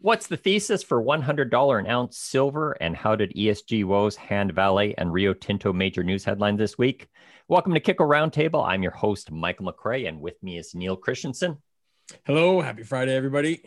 What's the thesis for $100 an ounce silver, and how did ESG woes hand Vale and Rio Tinto major news headlines this week? Welcome to Kitco Roundtable. I'm your host, Michael McCrae, and with me is Neil Christensen. Hello, happy Friday, everybody.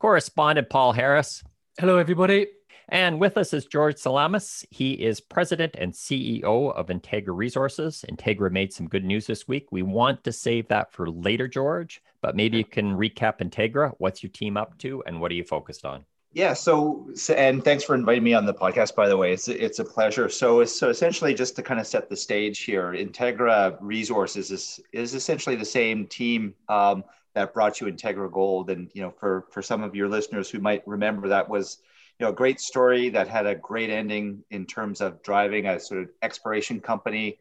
Correspondent Paul Harris. Hello, everybody. And with us is George Salamis. He is president and CEO of Integra Resources. Integra made some good news this week. We want to save that for later, George, but maybe you can recap Integra. What's your team up to and what are you focused on? Yeah, so, and thanks for inviting me on the podcast. By the way, it's it's a pleasure. So, so essentially, just to kind of set the stage here, Integra Resources is is essentially the same team um, that brought you Integra Gold, and you know, for for some of your listeners who might remember, that was you know, a great story that had a great ending in terms of driving a sort of exploration company,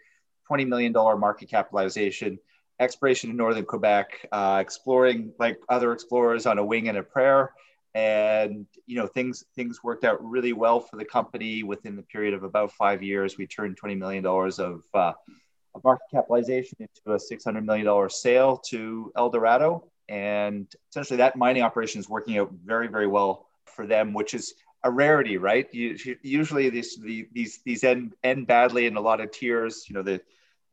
$20 million market capitalization, exploration in northern Quebec, uh, exploring like other explorers on a wing and a prayer. And you know things things worked out really well for the company. Within the period of about five years, we turned twenty million dollars of, uh, of market capitalization into a six hundred million dollar sale to Eldorado, and essentially that mining operation is working out very very well for them, which is a rarity, right? You, usually these these these end end badly in a lot of tears. You know the,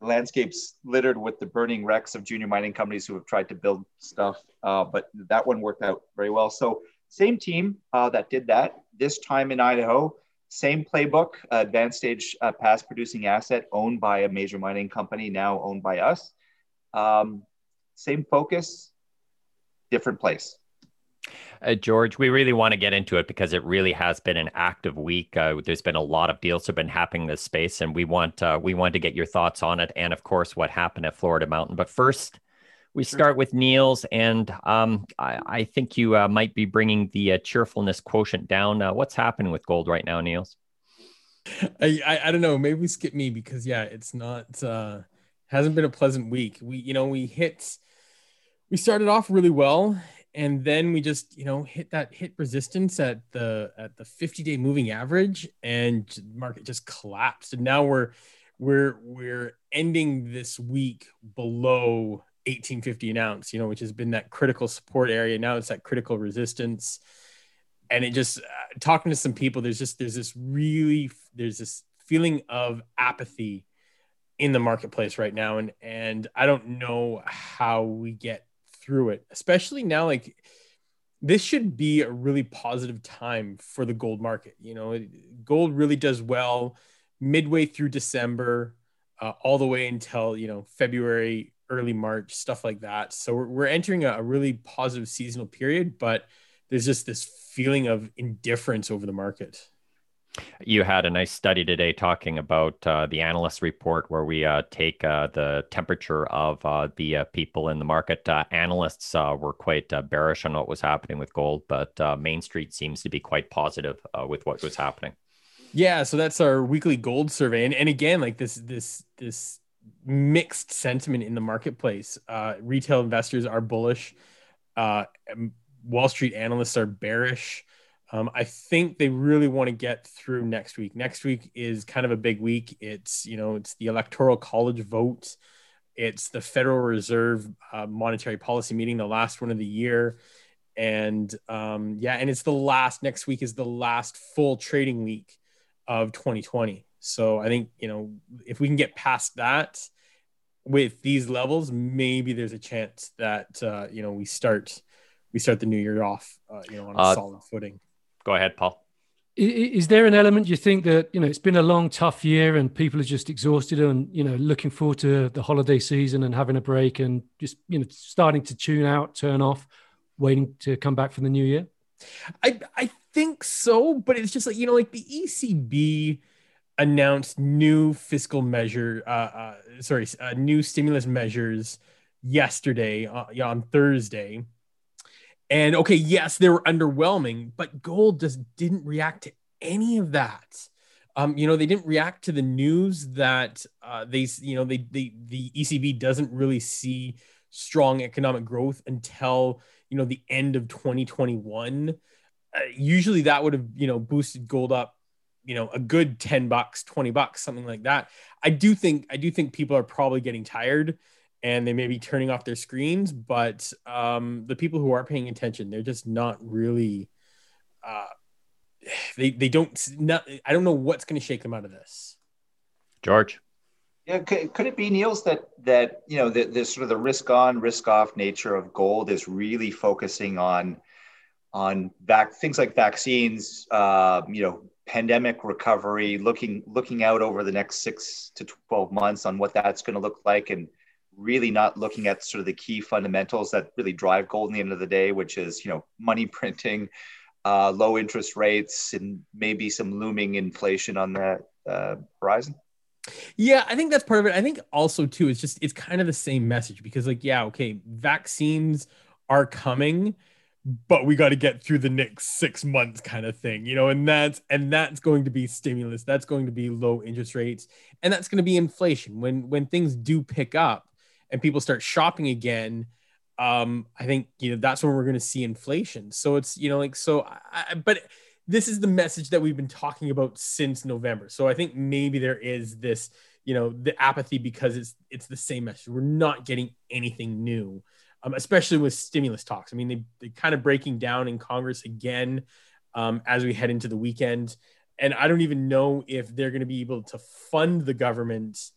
landscape's littered with the burning wrecks of junior mining companies who have tried to build stuff, uh, but that one worked out very well. So same team uh, that did that this time in Idaho. Same playbook, uh, advanced stage uh, past producing asset owned by a major mining company, now owned by us. Um, same focus, different place. Uh, George, we really want to get into it because it really has been an active week. Uh, there's been a lot of deals have been happening in this space, and we want uh, we want to get your thoughts on it, and of course, what happened at Florida Mountain. But first, we start with Neils, and um, I, I, think you uh, might be bringing the uh, cheerfulness quotient down. Uh, what's happening with gold right now, Neils? I, I, I don't know. Maybe skip me because yeah, it's not hasn't been a pleasant week. We you know we hit we started off really well and then we just you know hit that hit resistance at the at the 50 day moving average and market just collapsed. And now we're we're we're ending this week below 1850 an ounce you know which has been that critical support area. Now it's that critical resistance. And it just uh, talking to some people there's just there's this really there's this feeling of apathy in the marketplace right now. And and i don't know how we get through it, especially now. Like this should be a really positive time for the gold market. You know, gold really does well midway through December, uh, all the way until you know February, early March, stuff like that. So we're, we're entering a, a really positive seasonal period, but there's just this feeling of indifference over the market. You had a nice study today talking about uh, the analyst report where we uh, take uh, the temperature of uh, the uh, people in the market. Uh, analysts were quite bearish on what was happening with gold, but Main Street seems to be quite positive with what was happening. Yeah, so that's our weekly gold survey, and, and again, like this, this, this mixed sentiment in the marketplace. retail investors are bullish. Wall Street analysts are bearish. Um, I think they really want to get through next week. Next week is kind of a big week. It's you know it's the electoral college vote, it's the Federal Reserve uh, monetary policy meeting, the last one of the year, and um, yeah, and it's the last. Next week is the last full trading week of 2020. So I think you know if we can get past that with these levels, maybe there's a chance that uh, you know we start we start the new year off uh, you know on a uh, solid footing go ahead, Paul. Is there an element you think that you know it's been a long, tough year and people are just exhausted and you know looking forward to the holiday season and having a break and just you know starting to tune out, turn off, waiting to come back for the new year? I I think so, but it's just like you know like the ECB announced new fiscal measure, uh, uh sorry, uh, new stimulus measures yesterday uh, on Thursday and okay, yes, they were underwhelming, but gold just didn't react to any of that. Um, you know, they didn't react to the news that uh, they, you know, they, they, the ECB doesn't really see strong economic growth until you know the end of 2021. Uh, usually, that would have you know boosted gold up, you know, a good 10 bucks, 20 bucks, something like that. I do think I do think people are probably getting tired and they may be turning off their screens, but um, the people who are paying attention, they're just not really they they don't. Not, I don't know what's going to shake them out of this. George. Yeah, could, could it be Neils that that you know the, the sort of the risk on risk off nature of gold is really focusing on on vac- things like vaccines, uh, you know, pandemic recovery, looking looking out over the next six to twelve months on what that's going to look like, and really not looking at sort of the key fundamentals that really drive gold in the end of the day, which is you know money printing, uh, low interest rates, and maybe some looming inflation on the uh, horizon. Yeah, I think that's part of it. I think also too, it's just it's kind of the same message because like, yeah, okay, vaccines are coming, but we got to get through the next six months kind of thing, you know, and that's and that's going to be stimulus, that's going to be low interest rates, and that's going to be inflation. When when things do pick up and people start shopping again, um, I think you know that's when we're going to see inflation. So it's you know like so, I, but this is the message that we've been talking about since November. So I think maybe there is this, you know, the apathy because it's it's the same message. We're not getting anything new, um, especially with stimulus talks. I mean, they they're kind of breaking down in Congress again um, as we head into the weekend, and I don't even know if they're going to be able to fund the government.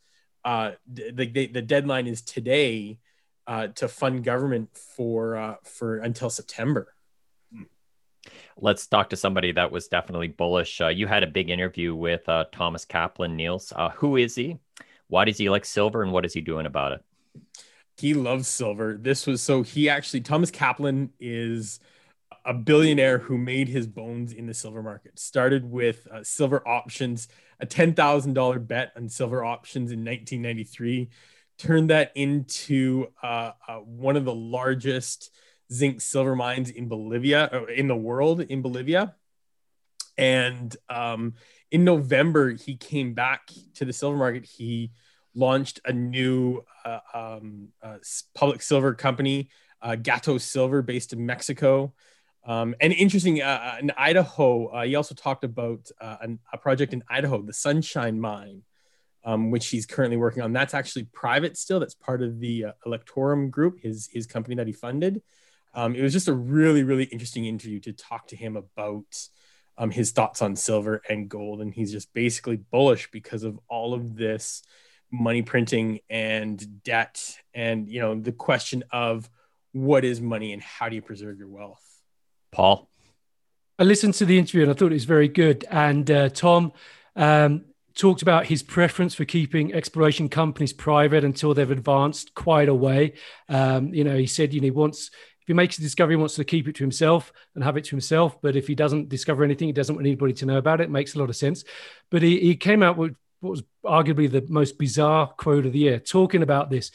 Uh, the, the, the deadline is today uh, to fund government for uh, for until September let's talk to somebody that was definitely bullish. Uh, you had a big interview with uh, Thomas Kaplan, Neils. Uh, who is he? Why does he like silver, and what is he doing about it? He loves silver. This was so he actually Thomas Kaplan is a billionaire who made his bones in the silver market. Started with uh, silver options, a ten thousand dollar bet on silver options in 1993. Turned that into uh, uh, one of the largest zinc silver mines in Bolivia, uh, in the world in Bolivia. And um, in November, he came back to the silver market. He launched a new uh, um, uh, public silver company, Gato Silver, based in Mexico. Um, and interesting, uh, uh, in Idaho, he also talked about an, a project in Idaho, the Sunshine Mine, um, which he's currently working on. That's actually private still. That's part of the Electrum Group, his his company that he funded. Um, it was just a really, really interesting interview to talk to him about um, his thoughts on silver and gold. And he's just basically bullish because of all of this money printing and debt and, you know, the question of what is money and how do you preserve your wealth? Paul? I listened to the interview and I thought it was very good. And uh, Tom, um, talked about his preference for keeping exploration companies private until they've advanced quite a way. Um, you know, he said, you know, he wants if he makes a discovery, he wants to keep it to himself and have it to himself. But if he doesn't discover anything, he doesn't want anybody to know about it. it makes a lot of sense. But he, he came out with what was arguably the most bizarre quote of the year, talking about this.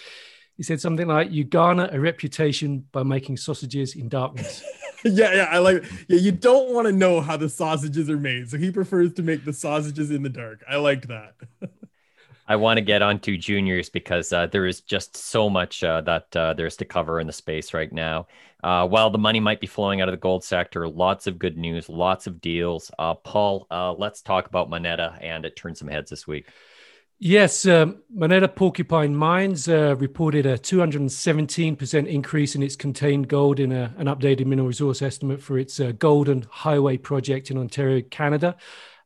He said something like, "You garner a reputation by making sausages in darkness." yeah, yeah, I like. It. Yeah, you don't want to know how the sausages are made, so he prefers to make the sausages in the dark. I liked that. I want to get onto juniors because uh, there is just so much uh, that uh, there's to cover in the space right now. Uh, while the money might be flowing out of the gold sector, lots of good news, lots of deals. Uh, Paul, uh, let's talk about Moneta, and it turned some heads this week. Yes, um, Moneta Porcupine Mines reported a 217% increase in its contained gold in a, an updated mineral resource estimate for its Golden Highway project in Ontario, Canada.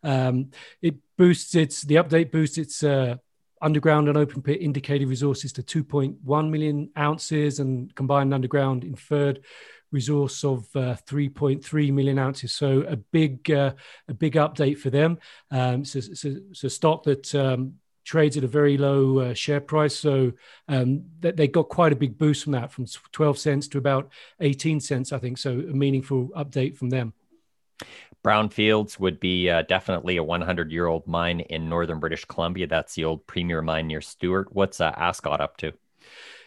Um, it boosts its the update boosts its uh, underground and open pit indicated resources to 2.1 million ounces and combined underground inferred resource of uh, 3.3 million ounces. So a big, uh, a big update for them. Um, it's, a, it's, a, it's, a, stock that um, trades at a very low uh, share price. So um, that they got quite a big boost from that, from 12 cents to about 18 cents, I think. So a meaningful update from them. Brownfields would be uh, definitely a 100 year old mine in northern British Columbia. That's the old premier mine near Stewart. What's uh, Ascot up to?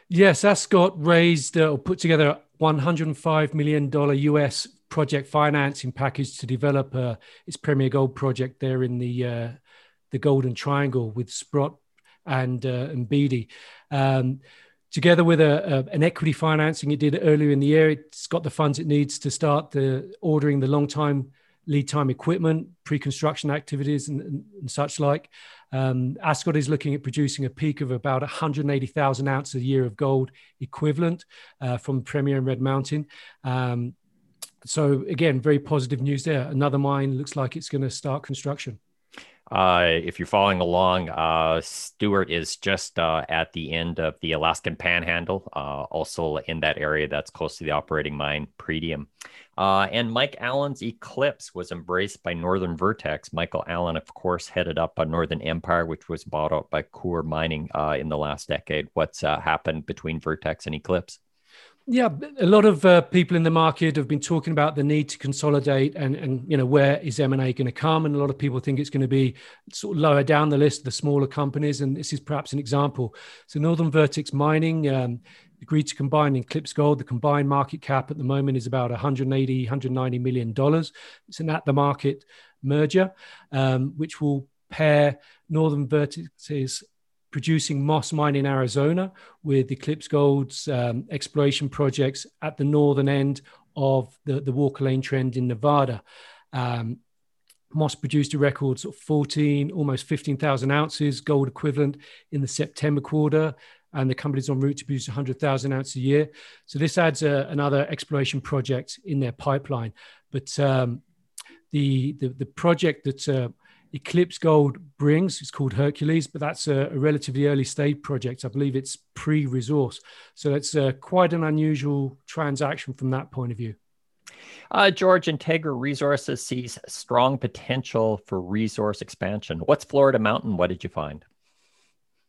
Yes, Ascot raised uh, or put together a 105 million dollar US project financing package to develop uh, its premier gold project there in the uh, the Golden Triangle with Sprott and uh, and Beedie. Um, together with a, a, an equity financing it did earlier in the year, it's got the funds it needs to start the ordering the long time lead time equipment, pre-construction activities, and, and, and such like. Um, Ascot is looking at producing a peak of about 180,000 ounces a year of gold equivalent uh, from Premier and Red Mountain. Um, so again, very positive news there. Another mine looks like it's going to start construction. Uh, if you're following along, uh, Stewart is just uh, at the end of the Alaskan Panhandle, uh, also in that area that's close to the operating mine Pretium. Uh, and Mike Allen's Eclipse was embraced by Northern Vertex. Michael Allen, of course, headed up a Northern Empire, which was bought out by Coeur Mining uh, in the last decade. What's happened between Vertex and Eclipse? Yeah, a lot of uh, people in the market have been talking about the need to consolidate and, and you know, where is M&A going to come? And a lot of people think it's going to be sort of lower down the list, the smaller companies. And this is perhaps an example. So Northern Vertex Mining um, agreed to combine in Eclipse Gold. The combined market cap at the moment is about 180, 190 million dollars. It's an at-the-market merger, um, which will pair Northern Vertex's producing Moss Mine in Arizona with Eclipse Gold's um, exploration projects at the northern end of the, the Walker Lane trend in Nevada. Um, Moss produced a record sort of 14, almost 15,000 ounces gold equivalent in the September quarter, and the company's on route to produce 100,000 ounces a year. So this adds a, another exploration project in their pipeline. But um, the, the, the project that uh, Eclipse Gold brings. It's called Hercules, but that's a, a relatively early stage project. I believe it's pre resource. So it's uh, quite an unusual transaction from that point of view. Uh, George, Integra Resources sees strong potential for resource expansion. What's Florida Mountain? What did you find?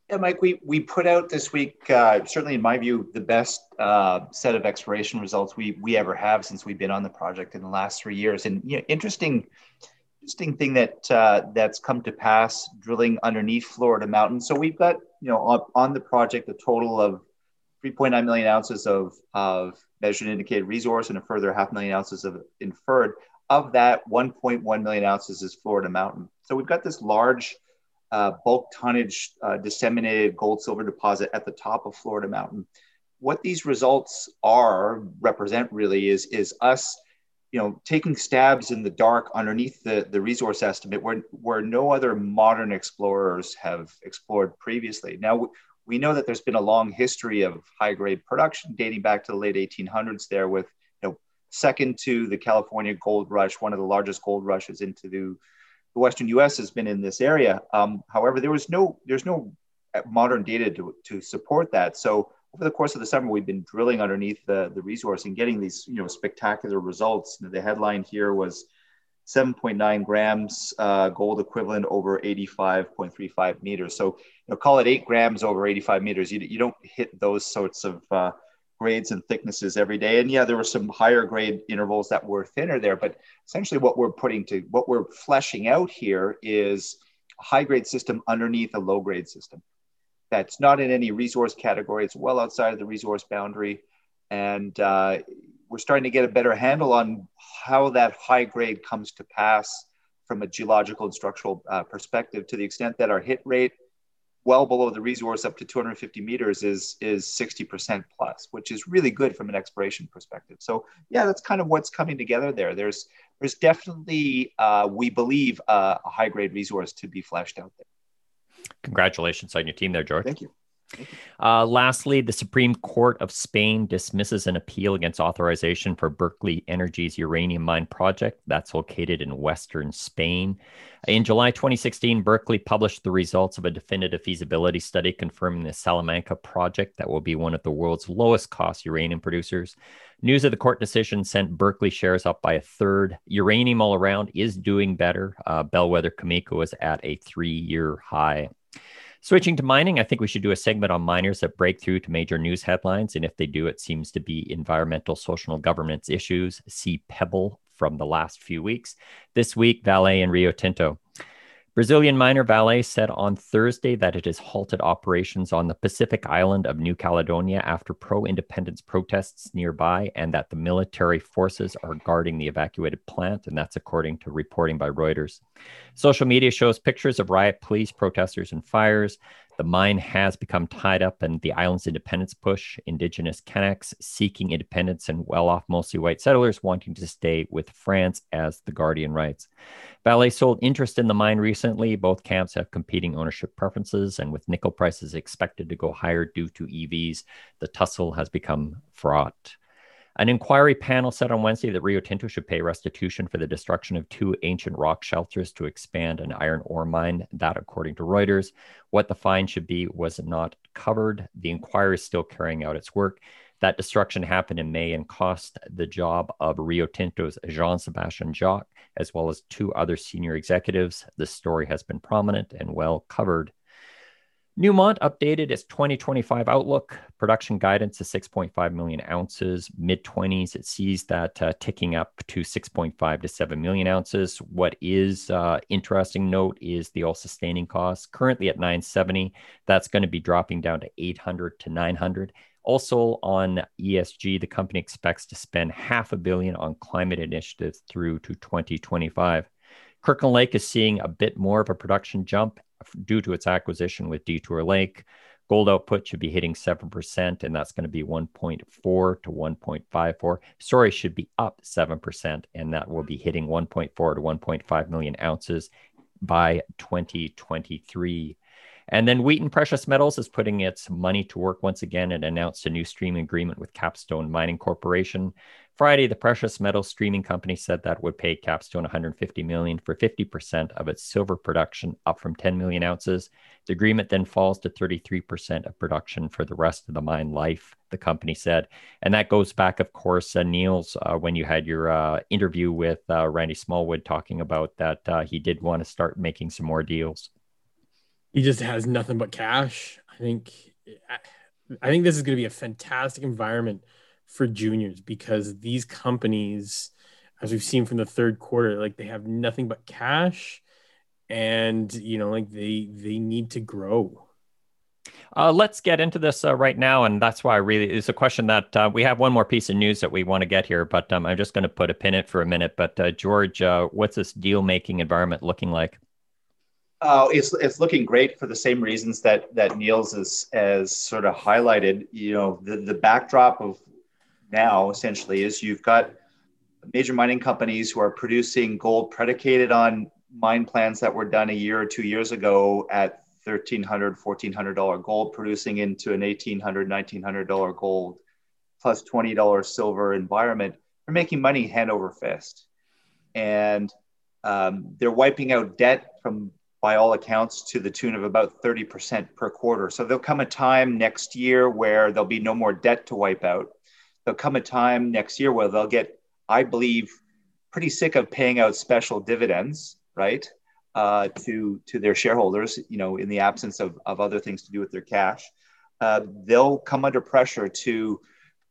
Yeah, Mike, we, we put out this week, uh, certainly in my view, the best uh, set of exploration results we, we ever have since we've been on the project in the last three years. And you know, interesting interesting thing that uh, that's come to pass drilling underneath Florida mountain. So we've got you know on, on the project a total of 3.9 million ounces of of measured indicated resource and a further half million ounces of inferred. Of that, 1.1 million ounces is Florida mountain. So we've got this large uh, bulk tonnage uh, disseminated gold silver deposit at the top of Florida mountain. What these results are represent really is is us you know, taking stabs in the dark underneath the, the resource estimate where, where no other modern explorers have explored previously. Now, we know that there's been a long history of high grade production dating back to the late 1800s there with, you know, second to the California gold rush, one of the largest gold rushes into the, the Western US has been in this area. Um, however, there was no, there's no modern data to, to support that. So over the course of the summer, we've been drilling underneath the, the resource and getting these, you know, spectacular results. The headline here was 7.9 grams uh, gold equivalent over 85.35 meters. So, you know, call it eight grams over 85 meters. You, you don't hit those sorts of uh, grades and thicknesses every day. And yeah, there were some higher grade intervals that were thinner there, but essentially what we're putting to, what we're fleshing out here is a high grade system underneath a low grade system that's not in any resource category. It's well outside of the resource boundary. And uh, we're starting to get a better handle on how that high grade comes to pass from a geological and structural uh, perspective to the extent that our hit rate well below the resource up to 250 meters is is 60% plus which is really good from an exploration perspective so yeah that's kind of what's coming together there there's there's definitely uh, we believe uh, a high grade resource to be fleshed out there Congratulations on your team there, George. Thank you. Uh, lastly, the Supreme Court of Spain dismisses an appeal against authorization for Berkeley Energy's uranium mine project that's located in western Spain. In July 2016, Berkeley published the results of a definitive feasibility study confirming the Salamanca project that will be one of the world's lowest cost uranium producers. News of the court decision sent Berkeley shares up by a third. Uranium all around is doing better. Uh, Bellwether Cameco is at a three year high. Switching to mining, I think we should do a segment on miners that break through to major news headlines. And if they do, it seems to be environmental, social, and governance issues. See Pebble from the last few weeks. This week, Vale and Rio Tinto. Brazilian miner Vale said on Thursday that it has halted operations on the Pacific island of New Caledonia after pro independence protests nearby and that the military forces are guarding the evacuated plant. And that's according to reporting by Reuters. Social media shows pictures of riot police, protesters, and fires. The mine has become tied up in the island's independence push, indigenous Kanaks seeking independence and well off, mostly white settlers wanting to stay with France, as The Guardian writes. Vale sold interest in the mine recently. Both camps have competing ownership preferences, and with nickel prices expected to go higher due to EVs, the tussle has become fraught. An inquiry panel said on Wednesday that Rio Tinto should pay restitution for the destruction of two ancient rock shelters to expand an iron ore mine. That, according to Reuters, what the fine should be was not covered. The inquiry is still carrying out its work. That destruction happened in May and cost the job of Rio Tinto's Jean Sébastien Jacques, as well as two other senior executives. The story has been prominent and well covered. Newmont updated its 2025 outlook. Production guidance is 6.5 million ounces, mid 20s. It sees that uh, ticking up to 6.5 to 7 million ounces. What is uh, interesting note is the all sustaining costs currently at 970. That's going to be dropping down to 800 to 900. Also on ESG, the company expects to spend half a billion on climate initiatives through to 2025. Kirkland Lake is seeing a bit more of a production jump due to its acquisition with Detour Lake. Gold output should be hitting 7%, and that's going to be 1.4 to 1.54. Sorry, should be up 7%, and that will be hitting 1.4 to 1.5 million ounces by 2023. And then Wheaton Precious Metals is putting its money to work once again and announced a new streaming agreement with Capstone Mining Corporation. Friday, the precious metals streaming company said that would pay Capstone 150 million for 50% of its silver production, up from 10 million ounces. The agreement then falls to 33% of production for the rest of the mine life, the company said. And that goes back, of course, uh, Neils, uh, when you had your uh, interview with uh, Randy Smallwood talking about that uh, he did want to start making some more deals he just has nothing but cash. I think I think this is going to be a fantastic environment for juniors because these companies, as we've seen from the third quarter, like they have nothing but cash, and you know, like they they need to grow. Uh, let's get into this uh, right now, and that's why I really is a question that uh, we have one more piece of news that we want to get here, but um, I'm just going to put a pin in it for a minute. But uh, George, uh, what's this deal making environment looking like? Uh, it's it's looking great for the same reasons that that Neils has has sort of highlighted. You know, the the backdrop of now essentially is you've got major mining companies who are producing gold predicated on mine plans that were done a year or two years ago at $1300 $1400 gold producing into an $1800 $1900 gold plus $20 silver environment they're making money hand over fist and um, they're wiping out debt from by all accounts, to the tune of about 30% per quarter. So there'll come a time next year where there'll be no more debt to wipe out. There'll come a time next year where they'll get, I believe, pretty sick of paying out special dividends, right, uh, to to their shareholders. You know, in the absence of, of other things to do with their cash, uh, they'll come under pressure to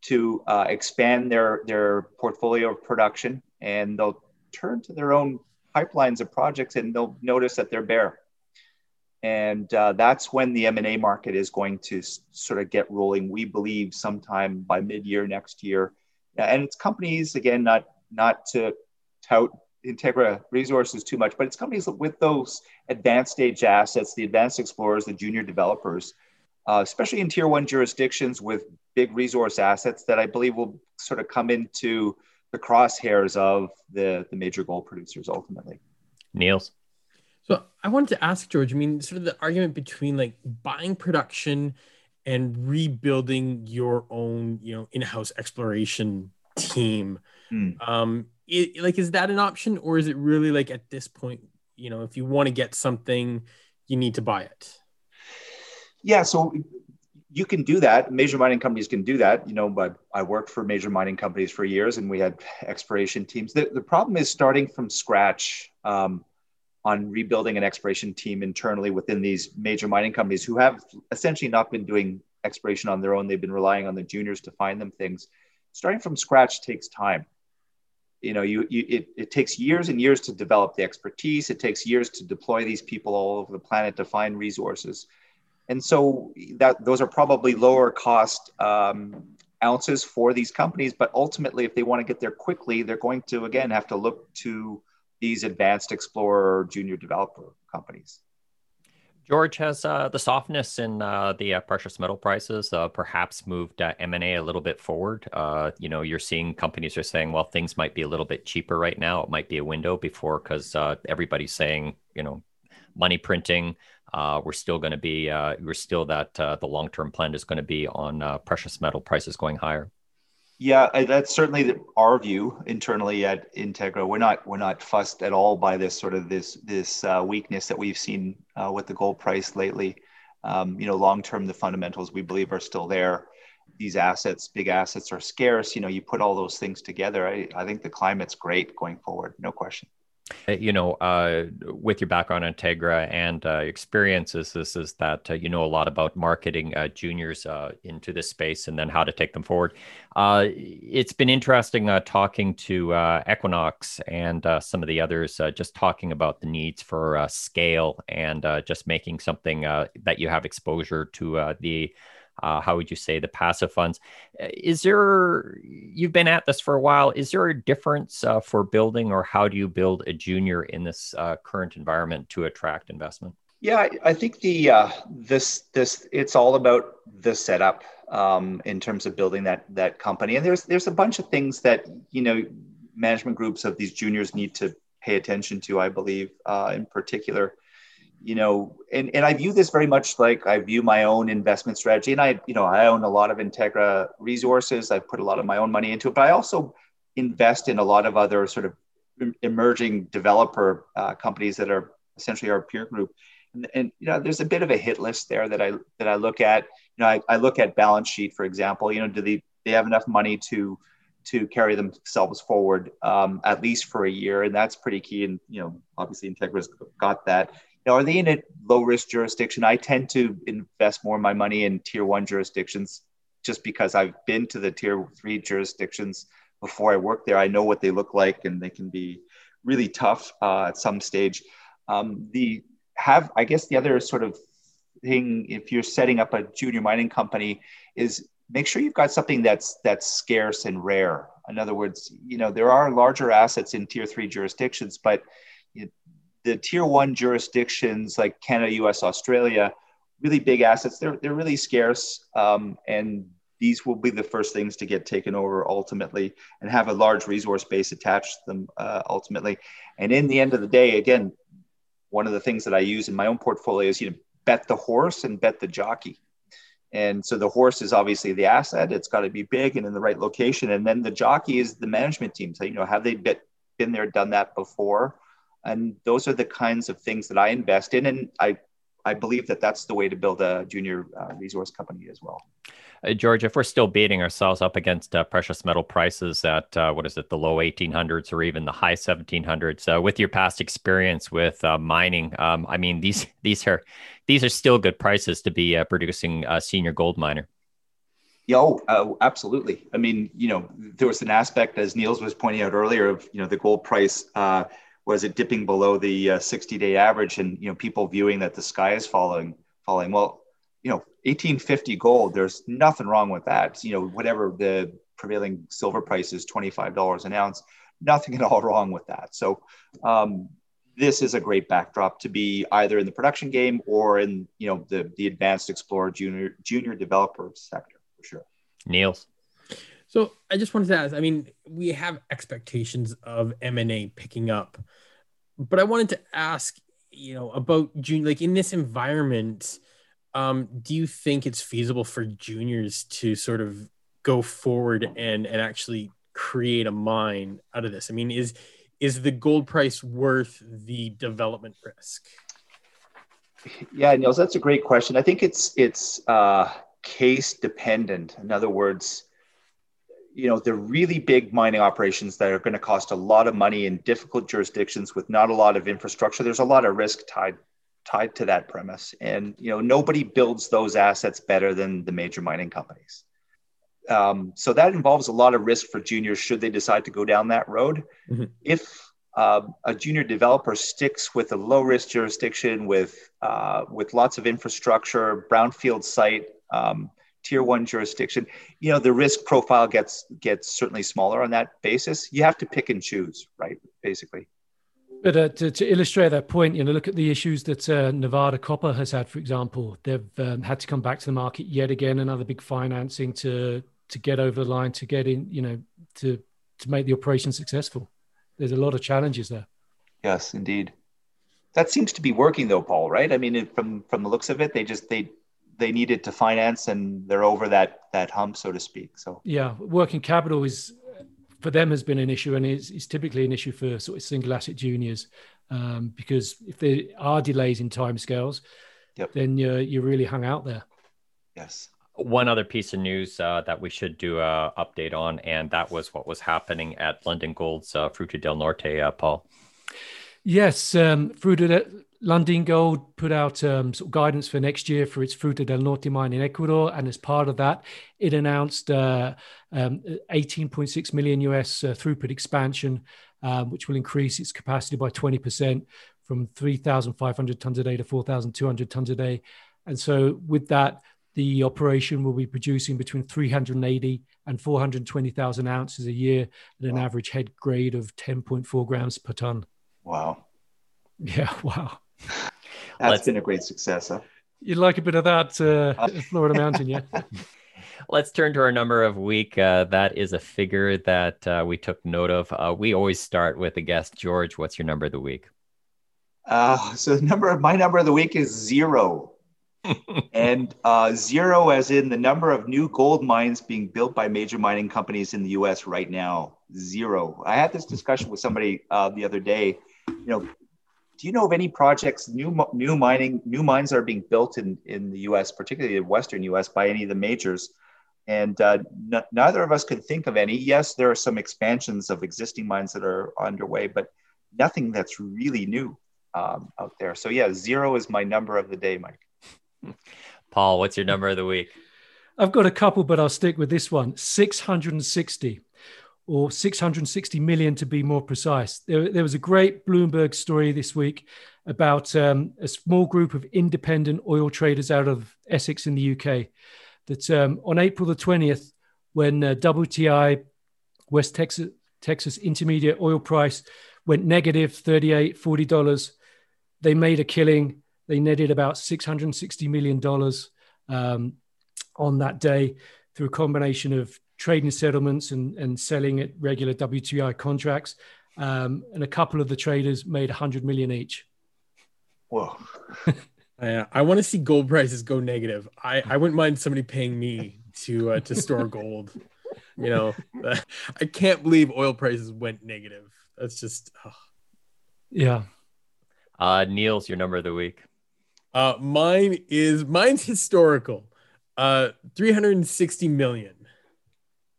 to uh, expand their their portfolio of production, and they'll turn to their own pipelines of projects and they'll notice that they're bare. And uh, that's when the M&A market is going to s- sort of get rolling. We believe sometime by mid-year next year. And it's companies, again, not, not to tout Integra Resources too much, but it's companies with those advanced stage assets, the advanced explorers, the junior developers, uh, especially in tier one jurisdictions with big resource assets that I believe will sort of come into the crosshairs of the the major gold producers ultimately. Neils. So I wanted to ask George. I mean, sort of the argument between like buying production and rebuilding your own, you know, in-house exploration team. Hmm. Um, it, like, is that an option, or is it really like at this point, you know, if you want to get something, you need to buy it? Yeah. So you can do that. Major mining companies can do that. You know, but I worked for major mining companies for years, and we had exploration teams. The, the problem is starting from scratch um, on rebuilding an exploration team internally within these major mining companies who have essentially not been doing exploration on their own. They've been relying on the juniors to find them things. Starting from scratch takes time. You know, you, you it, it takes years and years to develop the expertise. It takes years to deploy these people all over the planet to find resources and so that those are probably lower cost um, ounces for these companies. But ultimately, if they want to get there quickly, they're going to again have to look to these advanced explorer junior developer companies. George, has uh, the softness in uh, the uh, precious metal prices uh, perhaps moved uh, M&A a little bit forward? Uh, you know, you're seeing companies are saying, well, things might be a little bit cheaper right now. It might be a window before because everybody's saying, you know, money printing, uh, we're still going to be uh, we're still that uh, the long term plan is going to be on uh, precious metal prices going higher. Yeah, that's certainly our view internally at Integra. We're not we're not fussed at all by this sort of this this uh, weakness that we've seen uh, with the gold price lately. Um, you know, long term, the fundamentals we believe are still there. These assets, big assets, are scarce. You know, you put all those things together. I, I think the climate's great going forward, no question. Uh, you know, uh, with your background in Integra and uh, experiences, this is that uh, you know a lot about marketing uh, juniors uh, into this space and then how to take them forward. it's been interesting talking to Equinox and some of the others, just talking about the needs for scale and just making something that you have exposure to the uh, how would you say the passive funds? Uh, is there you've been at this for a while. Is there a difference uh, for building or how do you build a junior in this uh, current environment to attract investment? Yeah i, think the uh, this this it's all about the setup um, in terms of building that that company. And there's there's a bunch of things that you know management groups of these juniors need to pay attention to i believe uh, in particular you know, and, and I view this very much like I view my own investment strategy. And I, you know, I own a lot of Integra resources. I've put a lot of my own money into it, but I also invest in a lot of other sort of emerging developer uh, companies that are essentially our peer group. And, and, you know, there's a bit of a hit list there that I that I look at. You know, I, I look at balance sheet, for example. You know, do they they have enough money to to carry themselves forward um, at least for a year, and that's pretty key. And you know, obviously Integra's got that know, are they in a low risk jurisdiction? I tend to invest more of my money in tier one jurisdictions just because I've been to the tier three jurisdictions before I work there. I know what they look like and they can be really tough uh, at some stage. Um, the have, I guess, the other sort of thing if you're setting up a junior mining company is make sure you've got something that's that's scarce and rare. In other words, you know there are larger assets in tier three jurisdictions, but the tier one jurisdictions like Canada, US, Australia, really big assets, they're, they're really scarce. Um, and these will be the first things to get taken over ultimately and have a large resource base attached to them uh, ultimately. And in the end of the day, again, one of the things that I use in my own portfolio is you know, bet the horse and bet the jockey. And so the horse is obviously the asset. It's got to be big and in the right location. And then the jockey is the management team. So, you know, have they been there, done that before? And those are the kinds of things that I invest in, and I I believe that that's the way to build a junior uh, resource company as well. Uh, George, if we're still beating ourselves up against uh, precious metal prices at uh, what is it, the low 1800s or even the high 1700s, uh, with your past experience with uh, mining, um, I mean these these are these are still good prices to be producing a senior gold miner. Yeah, oh, absolutely. I mean, you know, there was an aspect, as Neils was pointing out earlier, of you know the gold price was it dipping below the 60 uh, average and you know people viewing that the sky is falling falling. Well you know 1850 gold there's nothing wrong with that. You know whatever the prevailing silver price is $25 an ounce nothing at all wrong with that. So um, this is a great backdrop to be either in the production game or in you know the the advanced explorer junior junior developer sector for sure. Neils so I just wanted to ask. I mean, we have expectations of M and A picking up, but I wanted to ask, you know, about junior. Like in this environment, um, do you think it's feasible for juniors to sort of go forward and and actually create a mine out of this? I mean, is is the gold price worth the development risk? Yeah, Neils, that's a great question. I think it's it's uh, case dependent. In other words you know the really big mining operations that are going to cost a lot of money in difficult jurisdictions with not a lot of infrastructure. There's a lot of risk tied tied to that premise. And you know nobody builds those assets better than the major mining companies. Um, so that involves a lot of risk for juniors should they decide to go down that road. Mm-hmm. if uh, a junior developer sticks with a low risk jurisdiction with uh, with lots of infrastructure brownfield site um, tier one jurisdiction, you know, the risk profile gets gets certainly smaller on that basis. You have to pick and choose, right? Basically. But uh, to, to, illustrate that point, you know, look at the issues that uh, Nevada Copper has had. For example, they've um, had to come back to the market yet again, another big financing to to get over the line, to get in, you know, to to make the operation successful. There's a lot of challenges there. Yes, indeed. That seems to be working though, Paul. Right? I mean, from from the looks of it, they just they they needed to finance, and they're over that that hump, so to speak. So yeah, working capital is for them has been an issue, and is, is typically an issue for sort of single asset juniors um, because if there are delays in timescales, yep. then you're you're really hung out there. Yes. One other piece of news uh, that we should do a update on, and that was what was happening at Lundin Gold's uh, Fruta del Norte, uh, Paul. Yes, um, Fruta Lundin Gold put out um, sort of guidance for next year for its Fruta del Norte mine in Ecuador, and as part of that, it announced uh, um, 18.6 million US uh, throughput expansion, um, which will increase its capacity by 20% from 3,500 tons a day to 4,200 tons a day. And so, with that, the operation will be producing between 380 and 420,000 ounces a year at an wow. average head grade of 10.4 grams per ton. Wow. Yeah, wow. That's Let's, been a great success, huh? You'd like a bit of that uh, Florida Mountain, yeah? Let's turn to our number of week. Uh, that is a figure that uh, we took note of. Uh, we always start with a guest. George, what's your number of the week? Uh, so the number of my number of the week is zero. and uh, zero as in the number of new gold mines being built by major mining companies in the US right now. Zero. I had this discussion with somebody uh, the other day. You know, do you know of any projects, new new mining, new mines are being built in in the U.S., particularly the Western U.S., by any of the majors? And uh, n- neither of us could think of any. Yes, there are some expansions of existing mines that are underway, but nothing that's really new um, out there. So yeah, zero is my number of the day, Mike. Paul, what's your number of the week? I've got a couple, but I'll stick with this one: six hundred and sixty or 660 million to be more precise. There, there was a great Bloomberg story this week about um, a small group of independent oil traders out of Essex in the UK that um, on April the 20th, when uh, WTI West Texas, Texas intermediate oil price went negative 38 $40, they made a killing. They netted about $660 million um, on that day through a combination of trading settlements and, and selling at regular WTI contracts. Um, and a couple of the traders made 100 million each. Whoa. I, I want to see gold prices go negative. I, I wouldn't mind somebody paying me to uh, to store gold. You know, I can't believe oil prices went negative. That's just, oh. yeah. Uh, Neils, your number of the week. Uh, mine is mine's historical. Uh, 360 million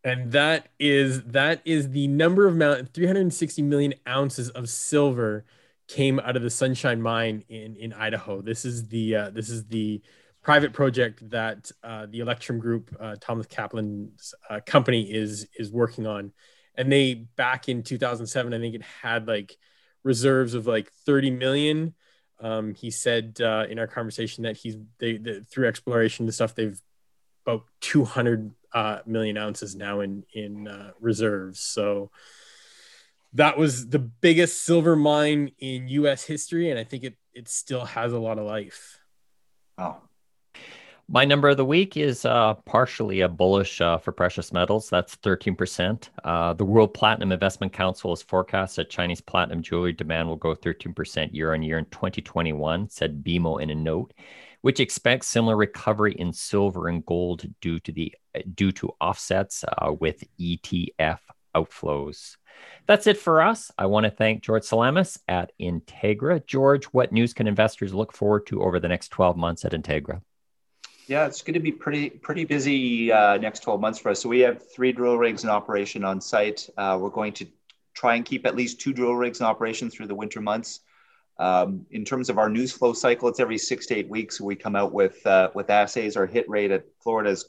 and that is that is the number of mount 360 million ounces of silver came out of the Sunshine Mine in in Idaho. This is the uh, this is the private project that uh, the Electrum Group, uh, Thomas Kaplan's uh, company, is is working on. And they back in 2007, I think it had like reserves of like 30 million. Um, he said uh, in our conversation that he's they, they through exploration and stuff they've about 200 uh, million ounces now in in uh, reserves. So that was the biggest silver mine in U.S. history, and I think it it still has a lot of life. Wow. My number of the week is uh, partially a bullish uh, for precious metals. That's 13%. Uh, the World Platinum Investment Council has forecast that Chinese platinum jewelry demand will grow 13% year on year in 2021, said BMO in a note which expects similar recovery in silver and gold due to the due to offsets uh, with ETF outflows. That's it for us. I want to thank George Salamis at Integra. George, what news can investors look forward to over the next 12 months at Integra? Yeah, it's going to be pretty pretty busy uh, next 12 months for us. So we have three drill rigs in operation on site. Uh, we're going to try and keep at least two drill rigs in operation through the winter months. Um, in terms of our news flow cycle, it's every six to eight weeks we come out with uh, with assays. Our hit rate at Florida is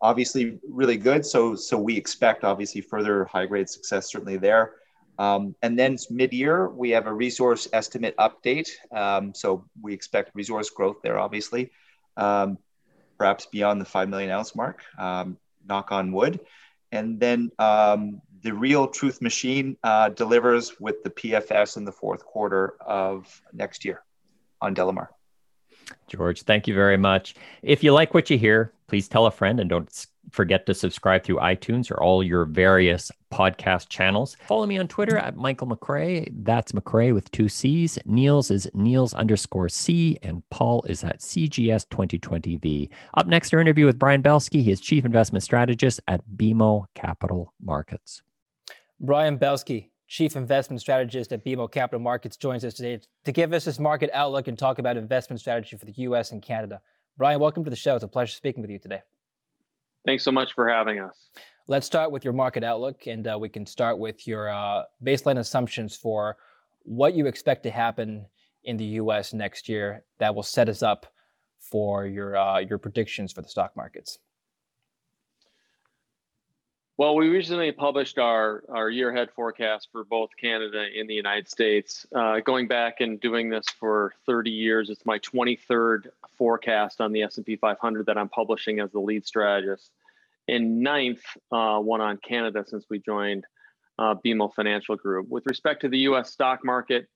obviously really good, so so we expect obviously further high grade success certainly there. Um, and then mid year we have a resource estimate update. Um, so we expect resource growth there, obviously, um, perhaps beyond the five million ounce mark. Um, knock on wood. And then um, the real truth machine uh, delivers with the PFS in the fourth quarter of next year on DeLamar. George, thank you very much. If you like what you hear, Please tell a friend and don't forget to subscribe through iTunes or all your various podcast channels. Follow me on Twitter at Michael McCrae. That's McCrae with two C's. Neils is Neils underscore C, and Paul is at CGS 2020V. Up next, our interview with Brian Belski. He is Chief Investment Strategist at BMO Capital Markets. Brian Belski, Chief Investment Strategist at BMO Capital Markets, joins us today to give us his market outlook and talk about investment strategy for the U.S. and Canada. Brian, welcome to the show. It's a pleasure speaking with you today. Thanks so much for having us. Let's start with your market outlook, and uh, we can start with your uh, baseline assumptions for what you expect to happen in the U.S. next year that will set us up for your uh, your predictions for the stock markets. Well, we recently published our, our year ahead forecast for both Canada and the United States. Uh, going back and doing this for 30 years, it's my 23rd forecast on the S&P 500 that I'm publishing as the lead strategist. and ninth, uh, one on Canada since we joined uh, BMO Financial Group. With respect to the U.S. stock market,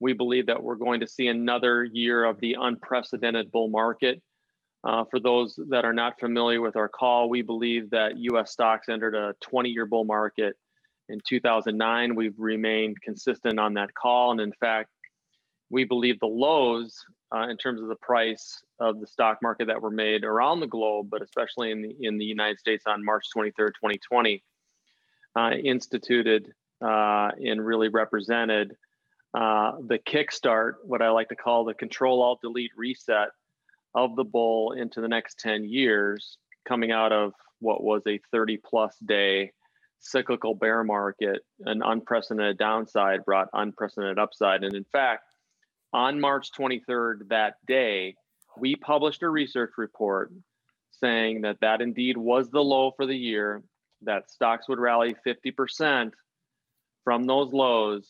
we believe that we're going to see another year of the unprecedented bull market. Uh, for those that are not familiar with our call, we believe that US stocks entered a 20 year bull market in 2009. We've remained consistent on that call. And in fact, we believe the lows uh, in terms of the price of the stock market that were made around the globe, but especially in the, in the United States on March 23rd, 2020, uh, instituted uh, and really represented uh, the kickstart, what I like to call the control alt delete reset of the bull into the next 10 years, coming out of what was a 30 plus day cyclical bear market, an unprecedented downside brought unprecedented upside. And in fact, on March 23rd, that day, we published a research report saying that that indeed was the low for the year, that stocks would rally 50% from those lows,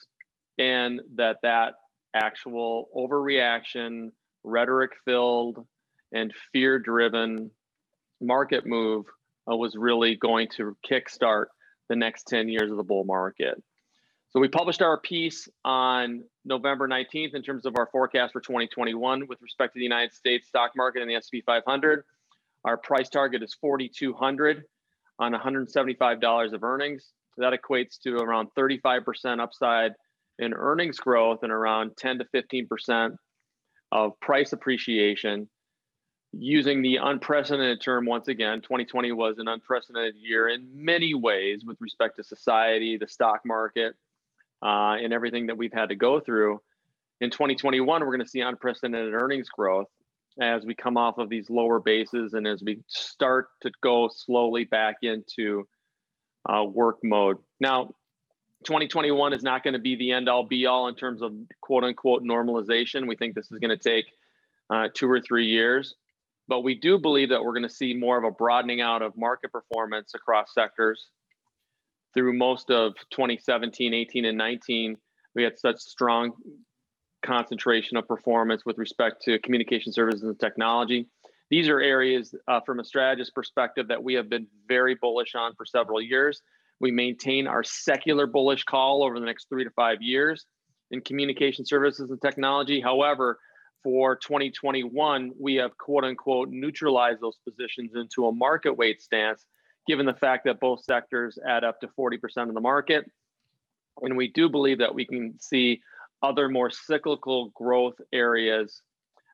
and that that actual overreaction, rhetoric filled, and fear driven market move uh, was really going to kickstart the next 10 years of the bull market. So we published our piece on November 19th in terms of our forecast for 2021 with respect to the United States stock market and the S&P 500. Our price target is 4200 on $175 of earnings. So that equates to around 35% upside in earnings growth and around 10 to 15% of price appreciation using the unprecedented term once again. 2020 was an unprecedented year in many ways with respect to society the stock market uh, and everything that we've had to go through. In 2021 we're going to see unprecedented earnings growth as we come off of these lower bases and as we start to go slowly back into uh, work mode. Now 2021 is not going to be the end all be all in terms of quote unquote normalization. We think this is going to take uh, two or three years but we do believe that we're going to see more of a broadening out of market performance across sectors. Through most of 2017, 18, and 19, we had such strong concentration of performance with respect to communication services and technology. These are areas uh, from a strategist perspective that we have been very bullish on for several years. We maintain our secular bullish call over the next three to five years in communication services and technology. However, for 2021, we have quote unquote neutralized those positions into a market weight stance, given the fact that both sectors add up to 40% of the market. And we do believe that we can see other more cyclical growth areas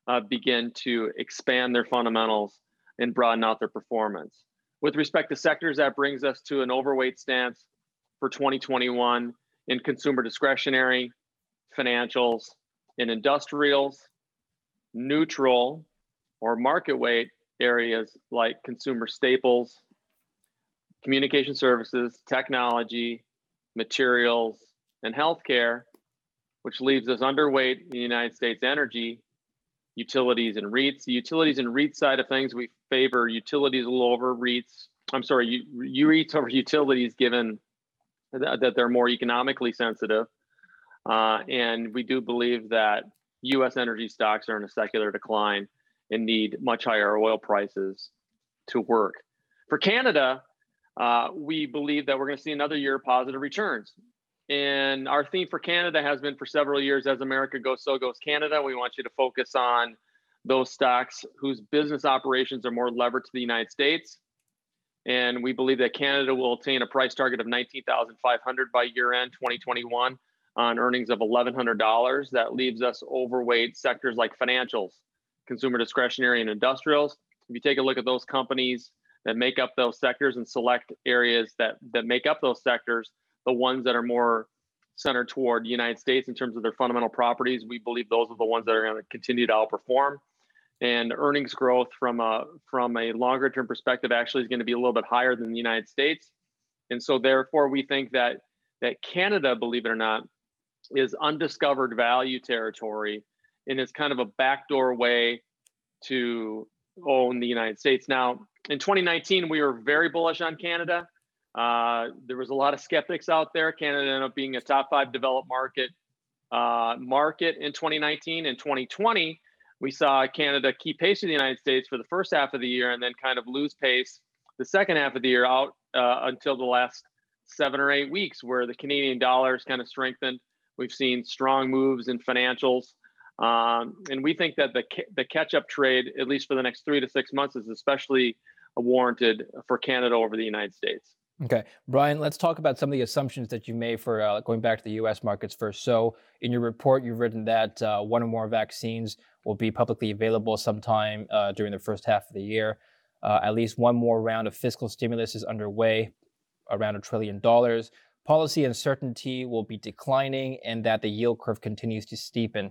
uh, begin to expand their fundamentals and broaden out their performance. With respect to sectors, that brings us to an overweight stance for 2021 in consumer discretionary, financials, in industrials, neutral or market weight areas like consumer staples, communication services, technology, materials, and healthcare, which leaves us underweight in the United States energy, utilities and REITs. The utilities and REIT side of things, we favor utilities a little over REITs. I'm sorry, you, you REITs over utilities given that, that they're more economically sensitive. Uh, and we do believe that U.S. energy stocks are in a secular decline and need much higher oil prices to work. For Canada, uh, we believe that we're going to see another year of positive returns. And our theme for Canada has been for several years as America goes, so goes Canada. We want you to focus on those stocks whose business operations are more levered to the United States. And we believe that Canada will attain a price target of 19,500 by year end 2021 on earnings of $1,100. That leaves us overweight sectors like financials, consumer discretionary, and industrials. If you take a look at those companies that make up those sectors and select areas that, that make up those sectors, the ones that are more centered toward the United States in terms of their fundamental properties, we believe those are the ones that are going to continue to outperform. And earnings growth from a from a longer term perspective actually is going to be a little bit higher than the United States. And so therefore we think that that Canada, believe it or not, is undiscovered value territory and it's kind of a backdoor way to own the United States. Now, in 2019, we were very bullish on Canada. Uh, there was a lot of skeptics out there. Canada ended up being a top five developed market uh, market in 2019 and 2020. We saw Canada keep pace with the United States for the first half of the year and then kind of lose pace the second half of the year out uh, until the last seven or eight weeks, where the Canadian dollars kind of strengthened. We've seen strong moves in financials. Um, and we think that the, the catch up trade, at least for the next three to six months, is especially warranted for Canada over the United States. Okay, Brian, let's talk about some of the assumptions that you made for uh, going back to the US markets first. So, in your report, you've written that uh, one or more vaccines will be publicly available sometime uh, during the first half of the year. Uh, at least one more round of fiscal stimulus is underway, around a trillion dollars. Policy uncertainty will be declining, and that the yield curve continues to steepen.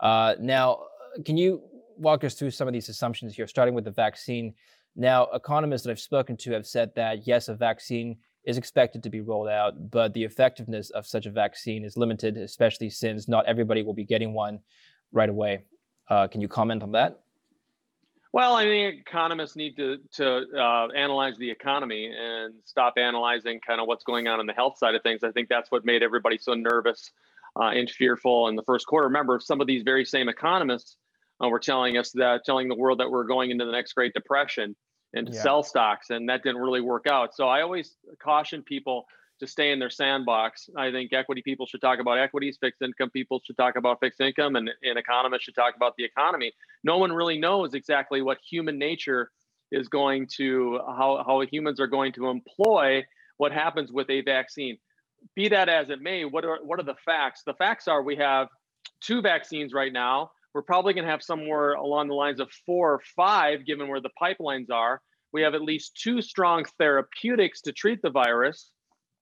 Uh, now, can you walk us through some of these assumptions here, starting with the vaccine? Now, economists that I've spoken to have said that yes, a vaccine is expected to be rolled out, but the effectiveness of such a vaccine is limited, especially since not everybody will be getting one right away. Uh, can you comment on that? Well, I think economists need to to uh, analyze the economy and stop analyzing kind of what's going on on the health side of things. I think that's what made everybody so nervous uh, and fearful in the first quarter. Remember, some of these very same economists uh, were telling us that, telling the world that we're going into the next Great Depression and to yeah. sell stocks, and that didn't really work out. So I always caution people to stay in their sandbox. I think equity people should talk about equities, fixed income people should talk about fixed income, and, and economists should talk about the economy. No one really knows exactly what human nature is going to, how, how humans are going to employ what happens with a vaccine be that as it may, what are what are the facts? The facts are we have two vaccines right now. We're probably going to have somewhere along the lines of four or five, given where the pipelines are. We have at least two strong therapeutics to treat the virus,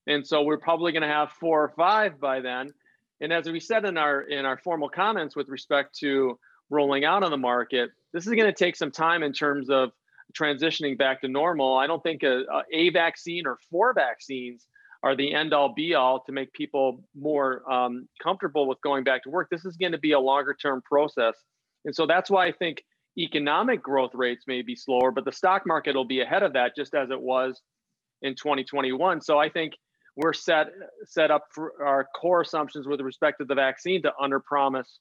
and so we're probably going to have four or five by then. And as we said in our in our formal comments with respect to rolling out on the market, this is going to take some time in terms of transitioning back to normal. I don't think a, a vaccine or four vaccines are the end all be all to make people more um, comfortable with going back to work. This is going to be a longer term process. And so that's why I think economic growth rates may be slower, but the stock market will be ahead of that just as it was in 2021. So I think we're set set up for our core assumptions with respect to the vaccine to under promise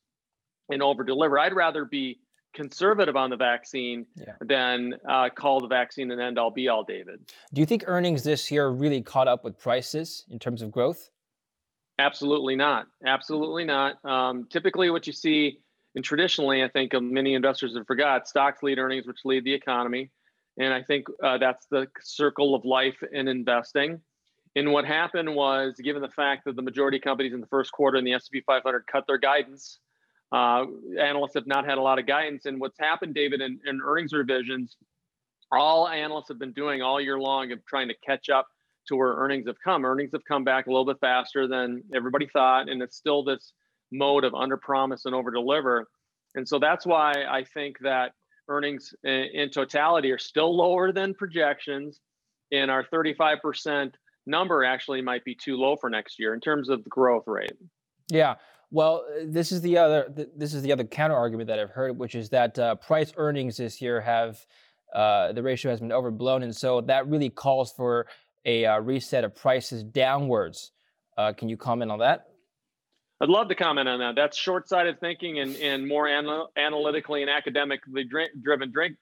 and over deliver. I'd rather be conservative on the vaccine yeah. than uh, call the vaccine an end all be all, David. Do you think earnings this year really caught up with prices in terms of growth? Absolutely not. Absolutely not. Um, typically, what you see, and traditionally, I think many investors have forgot stocks lead earnings, which lead the economy. And I think uh, that's the circle of life in investing. And what happened was, given the fact that the majority of companies in the first quarter in the S&P 500 cut their guidance, uh, analysts have not had a lot of guidance. And what's happened, David, in, in earnings revisions, all analysts have been doing all year long of trying to catch up to where earnings have come. Earnings have come back a little bit faster than everybody thought, and it's still this mode of under promise and over deliver. And so that's why I think that earnings in, totality are still lower than projections, and our 35% number actually might be too low for next year in terms of the growth rate. Yeah. Well, uh, this is the other this is the other counter argument that I've heard, which is that uh, price earnings this year have uh, the ratio has been overblown, and so that really calls for a uh, reset of prices downwards. Uh, can you comment on that? I'd love to comment on that. That's short-sighted thinking and, and more anal- analytically and academically driven drink,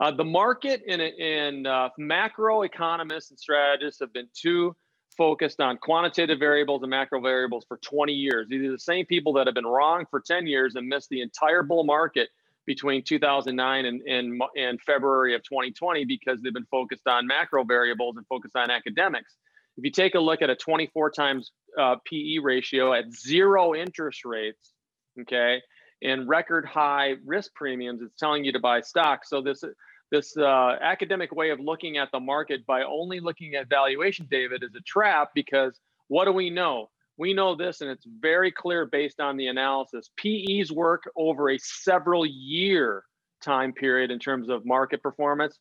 uh, the market and, and macro economists and strategists have been too focused on quantitative variables and macro variables for 20 years. These are the same people that have been wrong for 10 years and missed the entire bull market between 2009 and, and, and February of 2020 because they've been focused on macro variables and focused on academics. If you take a look at a 24 times uh, PE ratio at zero interest rates, okay, and record high risk premiums, it's telling you to buy stocks. So this this uh, academic way of looking at the market by only looking at valuation, David, is a trap because what do we know? We know this, and it's very clear based on the analysis. PEs work over a several year time period in terms of market performance,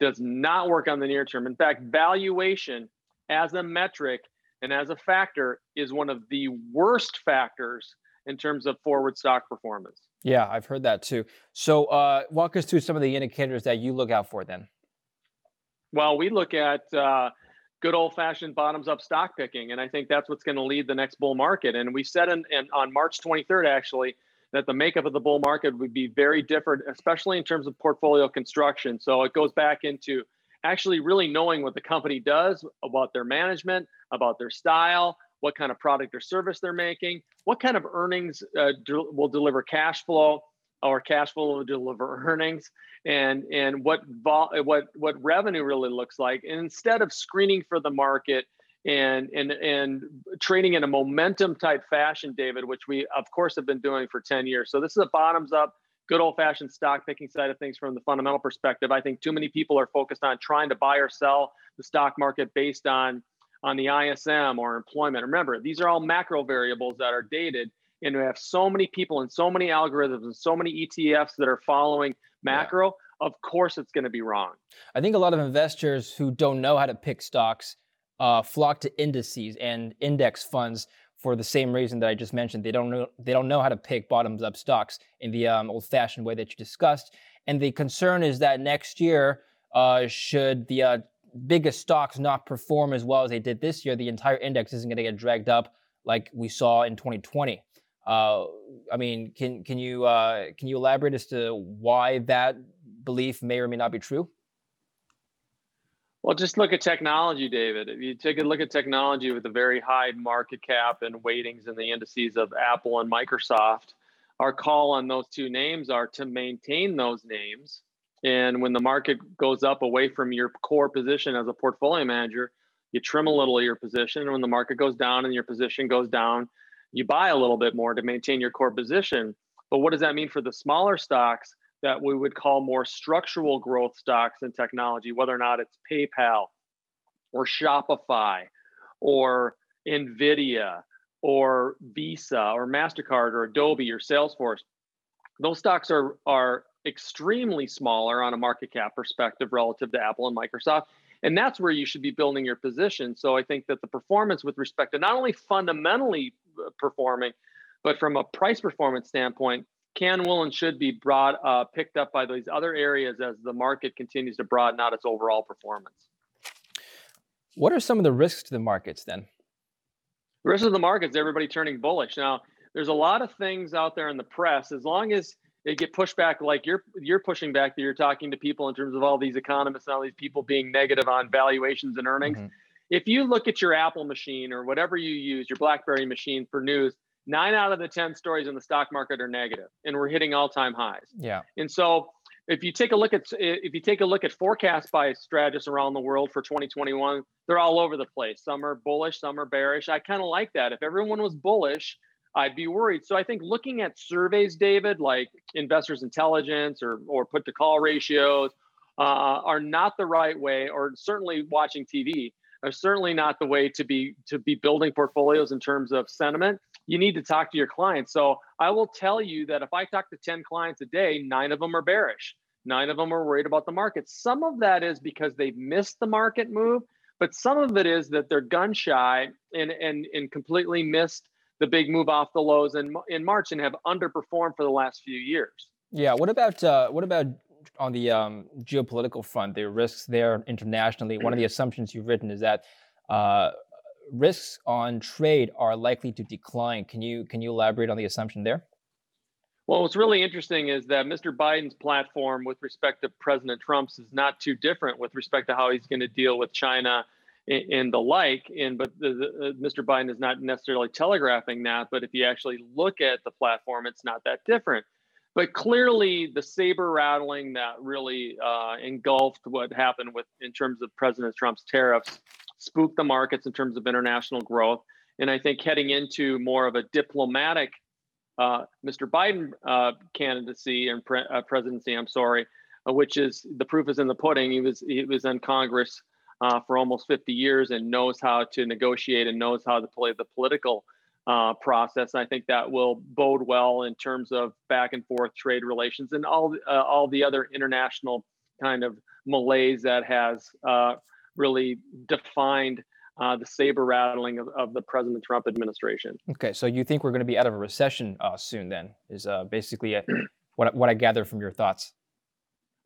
does not work on the near term. In fact, valuation as a metric and as a factor is one of the worst factors in terms of forward stock performance. Yeah, I've heard that too. So, uh, walk us through some of the indicators that you look out for then. Well, we look at uh, good old fashioned bottoms up stock picking. And I think that's what's going to lead the next bull market. And we said in, in, on March 23rd, actually, that the makeup of the bull market would be very different, especially in terms of portfolio construction. So it goes back into actually really knowing what the company does, about their management, about their style, what kind of product or service they're making, what kind of earnings uh, will deliver cash flow or cash flow will deliver earnings and and what what what revenue really looks like. And instead of screening for the market and and and trading in a momentum type fashion david which we of course have been doing for 10 years. So this is a bottoms up good old fashioned stock picking side of things from the fundamental perspective. I think too many people are focused on trying to buy or sell the stock market based on on the ISM or employment. Remember, these are all macro variables that are dated, and we have so many people and so many algorithms and so many ETFs that are following macro. Yeah. Of course, it's going to be wrong. I think a lot of investors who don't know how to pick stocks uh, flock to indices and index funds for the same reason that I just mentioned. They don't know they don't know how to pick bottoms up stocks in the um, old fashioned way that you discussed. And the concern is that next year, uh, should the uh, biggest stocks not perform as well as they did this year, the entire index isn't going to get dragged up like we saw in 2020. Uh, I mean, can can you uh, can you elaborate as to why that belief may or may not be true? Well, just look at technology, David. If you take a look at technology with a very high market cap and weightings in the indices of Apple and Microsoft, our call on those two names are to maintain those names and when the market goes up away from your core position as a portfolio manager, you trim a little of your position. And when the market goes down and your position goes down, you buy a little bit more to maintain your core position. But what does that mean for the smaller stocks that we would call more structural growth stocks in technology, whether or not it's PayPal or Shopify or Nvidia or Visa or MasterCard or Adobe or Salesforce? Those stocks are, are extremely smaller on a market cap perspective relative to Apple and Microsoft. And that's where you should be building your position. So I think that the performance with respect to not only fundamentally uh, performing, but from a price performance standpoint, can, will, and should be brought uh, picked up by these other areas as the market continues to broaden out its overall performance. What are some of the risks to the markets then? The risks of the markets, everybody turning bullish. Now, there's a lot of things out there in the press. As long as they get pushback like you're you're pushing back that you're talking to people in terms of all these economists and all these people being negative on valuations and earnings. Mm-hmm. If you look at your Apple machine or whatever you use, your BlackBerry machine for news, nine out of the 10 stories in the stock market are negative and we're hitting all-time highs. Yeah. And so if you take a look at if you take a look at forecasts by strategists around the world for 2021, they're all over the place. Some are bullish, some are bearish. I kind of like that. If everyone was bullish, I'd be worried. So I think looking at surveys, David, like Investors Intelligence or or put to call ratios, uh, are not the right way, or certainly watching TV are certainly not the way to be to be building portfolios in terms of sentiment. You need to talk to your clients. So I will tell you that if I talk to 10 clients a day, nine of them are bearish. Nine of them are worried about the market. Some of that is because they've missed the market move, but some of it is that they're gun shy and and and completely missed the big move off the lows in in March and have underperformed for the last few years. Yeah. What about uh, what about on the um, geopolitical front? The risks there internationally. One of the assumptions you've written is that uh, risks on trade are likely to decline. Can you can you elaborate on the assumption there? Well, what's really interesting is that Mr. Biden's platform with respect to President Trump's is not too different with respect to how he's going to deal with China and, the like. And but the, the, uh, Mr. Biden is not necessarily telegraphing that. But if you actually look at the platform, it's not that different. but clearly the saber rattling that really uh, engulfed what happened with in terms of President Trump's tariffs spooked the markets in terms of international growth. And I think heading into more of a diplomatic uh, Mr. Biden uh, candidacy and pre- uh, presidency, I'm sorry, uh, which is the proof is in the pudding. He was he was in Congress uh, for almost 50 years and knows how to negotiate and knows how to play the political uh, process. I think that will bode well in terms of back and forth trade relations and all all the other international kind of malaise that has really defined uh, the saber rattling of, of the President Trump administration. Okay, so you think we're going to be out of a recession uh, soon? Then is uh, basically a, what what I gather from your thoughts.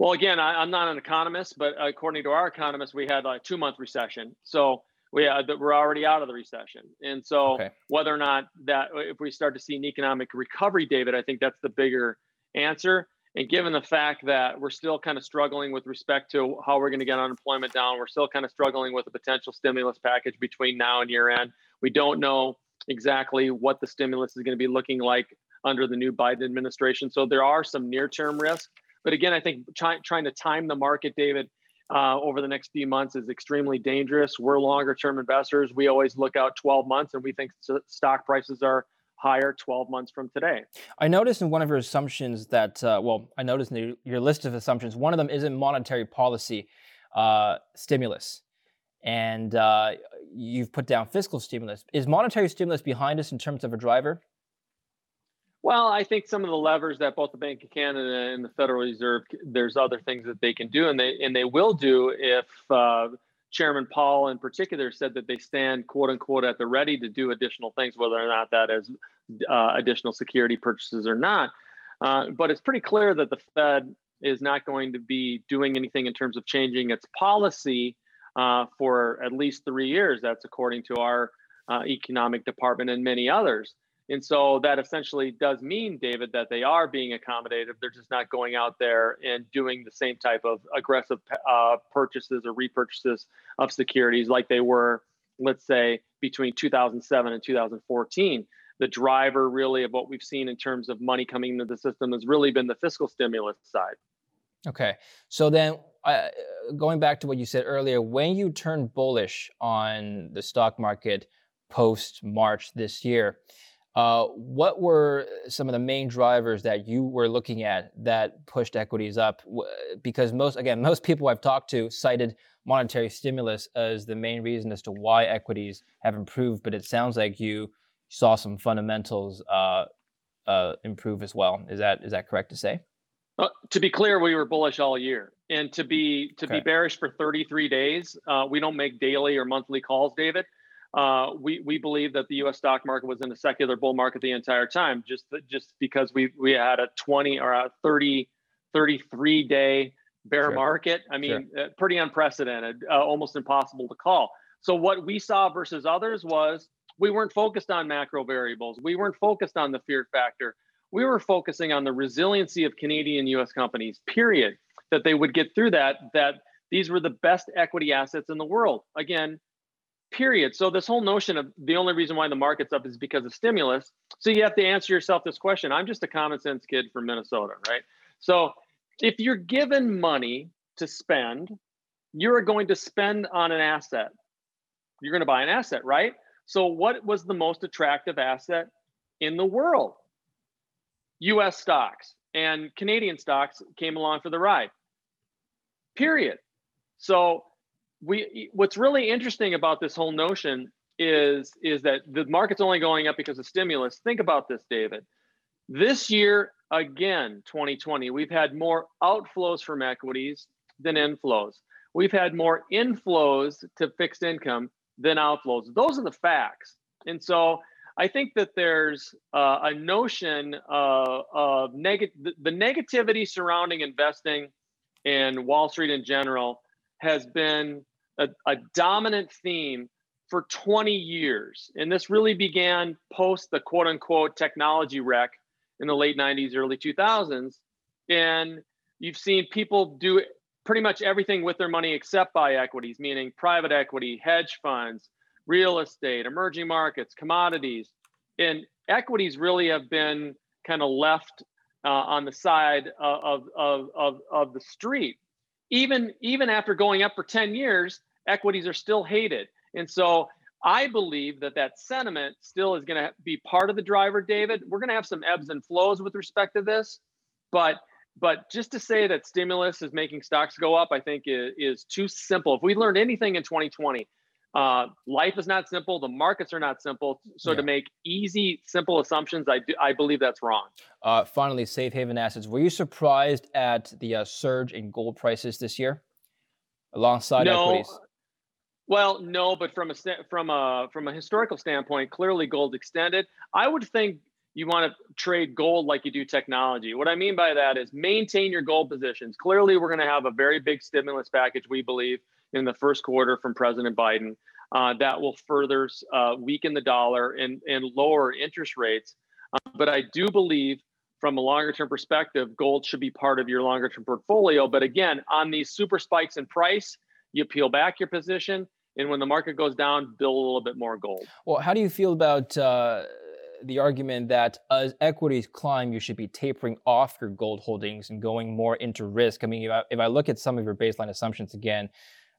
Well, again, I, am not an economist, but according to our economists, we had a two month recession. So we uh, we're already out of the recession, and so okay. whether or not that if we start to see an economic recovery, David, I think that's the bigger answer. And given the fact that we're still kind of struggling with respect to how we're going to get unemployment down, we're still kind of struggling with a potential stimulus package between now and year end. We don't know exactly what the stimulus is going to be looking like under the new Biden administration. So there are some near term risks. But again, I think try, trying to time the market, David, uh, over the next few months is extremely dangerous. We're longer term investors. We always look out 12 months and we think stock prices are higher 12 months from today. I noticed in one of your assumptions that, uh, well, I noticed in your list of assumptions, one of them isn't monetary policy uh, stimulus. And uh, you've put down fiscal stimulus. Is monetary stimulus behind us in terms of a driver? Well, I think some of the levers that both the Bank of Canada and the Federal Reserve, there's other things that they can do, and they and they will do if uh, Chairman Powell, in particular, said that they stand "quote unquote" at the ready to do additional things, whether or not that is uh, additional security purchases or not. Uh, but it's pretty clear that the Fed is not going to be doing anything in terms of changing its policy uh, for at least three years. That's according to our uh, economic department and many others. And so that essentially does mean, David, that they are being accommodative. They're just not going out there and doing the same type of aggressive uh, purchases or repurchases of securities like they were, let's say, between 2007 and 2014. The driver, really, of what we've seen in terms of money coming into the system has really been the fiscal stimulus side. Okay. So then, uh, going back to what you said earlier, when you turn bullish on the stock market post March this year, uh, what were some of the main drivers that you were looking at that pushed equities up? Because most, again, most people I've talked to cited monetary stimulus as the main reason as to why equities have improved. But it sounds like you saw some fundamentals uh, uh, improve as well. Is that is that correct to say? Uh, to be clear, we were bullish all year, and to be to okay. be bearish for 33 days, uh, we don't make daily or monthly calls, David uh, we we believe that the U.S. stock market was in a secular bull market the entire time, just just because we we had a 20 or a 30 33 day bear sure. market. I mean, sure. uh, pretty unprecedented, uh, almost impossible to call. So what we saw versus others was we weren't focused on macro variables. We weren't focused on the fear factor. We were focusing on the resiliency of Canadian U.S. companies. Period. That they would get through that. That these were the best equity assets in the world. Again, period. So this whole notion of the only reason why the market's up is because of stimulus. So you have to answer yourself this question. I'm just a common sense kid from Minnesota, right? So if you're given money to spend, you're going to spend on an asset. You're going to buy an asset, right? So what was the most attractive asset in the world? US stocks and Canadian stocks came along for the ride. Period. So we what's really interesting about this whole notion is is that the market's only going up because of stimulus. Think about this, David. This year, again, 2020, we've had more outflows from equities than inflows. We've had more inflows to fixed income than outflows. Those are the facts. And so I think that there's uh, a notion uh, of the, the negativity surrounding investing and Wall Street in general has been a, a dominant theme for 20 years. And this really began post the quote unquote technology wreck in the late 90s, early 2000s. And you've seen people do pretty much everything with their money except buy equities, meaning private equity, hedge funds, real estate, emerging markets, commodities. And equities really have been kind of left uh, on the side of, of, of, of the street. Even, even after going up for 10 years, equities are still hated. And so I believe that that sentiment still is going to be part of the driver, David. We're going to have some ebbs and flows with respect to this, but but just to say that stimulus is making stocks go up, I think is, is too simple. If we learned anything in 2020, uh, life is not simple. The markets are not simple. So yeah. to make easy, simple assumptions, I do, I believe that's wrong. Uh, finally, safe haven assets. Were you surprised at the uh, surge in gold prices this year, alongside no, equities? Well, no, but from a from a from a historical standpoint, clearly gold extended. I would think you want to trade gold like you do technology. What I mean by that is maintain your gold positions. Clearly, we're going to have a very big stimulus package, we believe, in the first quarter from President Biden. Uh, that will further uh, weaken the dollar and, and lower interest rates. Uh, but I do believe, from a longer term perspective, gold should be part of your longer term portfolio. But again, on these super spikes in price, you peel back your position. And when the market goes down, build a little bit more gold. Well, how do you feel about uh, the argument that as equities climb, you should be tapering off your gold holdings and going more into risk? I mean, if I, if I look at some of your baseline assumptions again,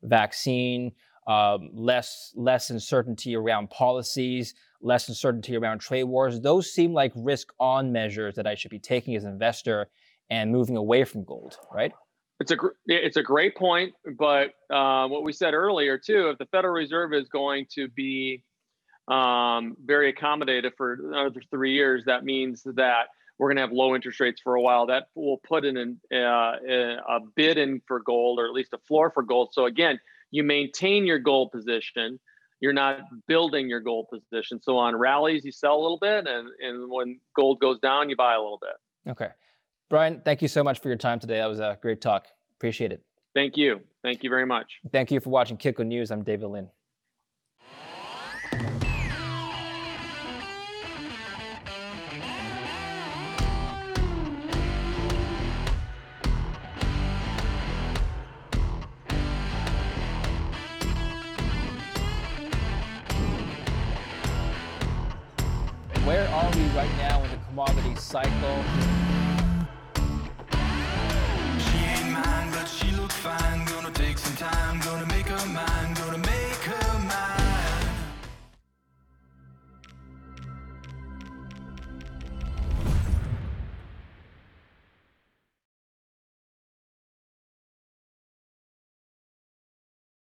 vaccine, um, less less uncertainty around policies, less uncertainty around trade wars. Those seem like risk on measures that I should be taking as an investor and moving away from gold, right? It's a it's a great point, but uh, what we said earlier too, if the Federal Reserve is going to be um, very accommodative for another three years, that means that we're going to have low interest rates for a while. That will put in an, uh, a bid in for gold, or at least a floor for gold. So again, you maintain your gold position. You're not building your gold position. So on rallies, you sell a little bit, and and when gold goes down, you buy a little bit. Okay, Brian, thank you so much for your time today. That was a great talk. Appreciate it. Thank you. Thank you very much. Thank you for watching Kitco News. I'm David Lin. Cycle?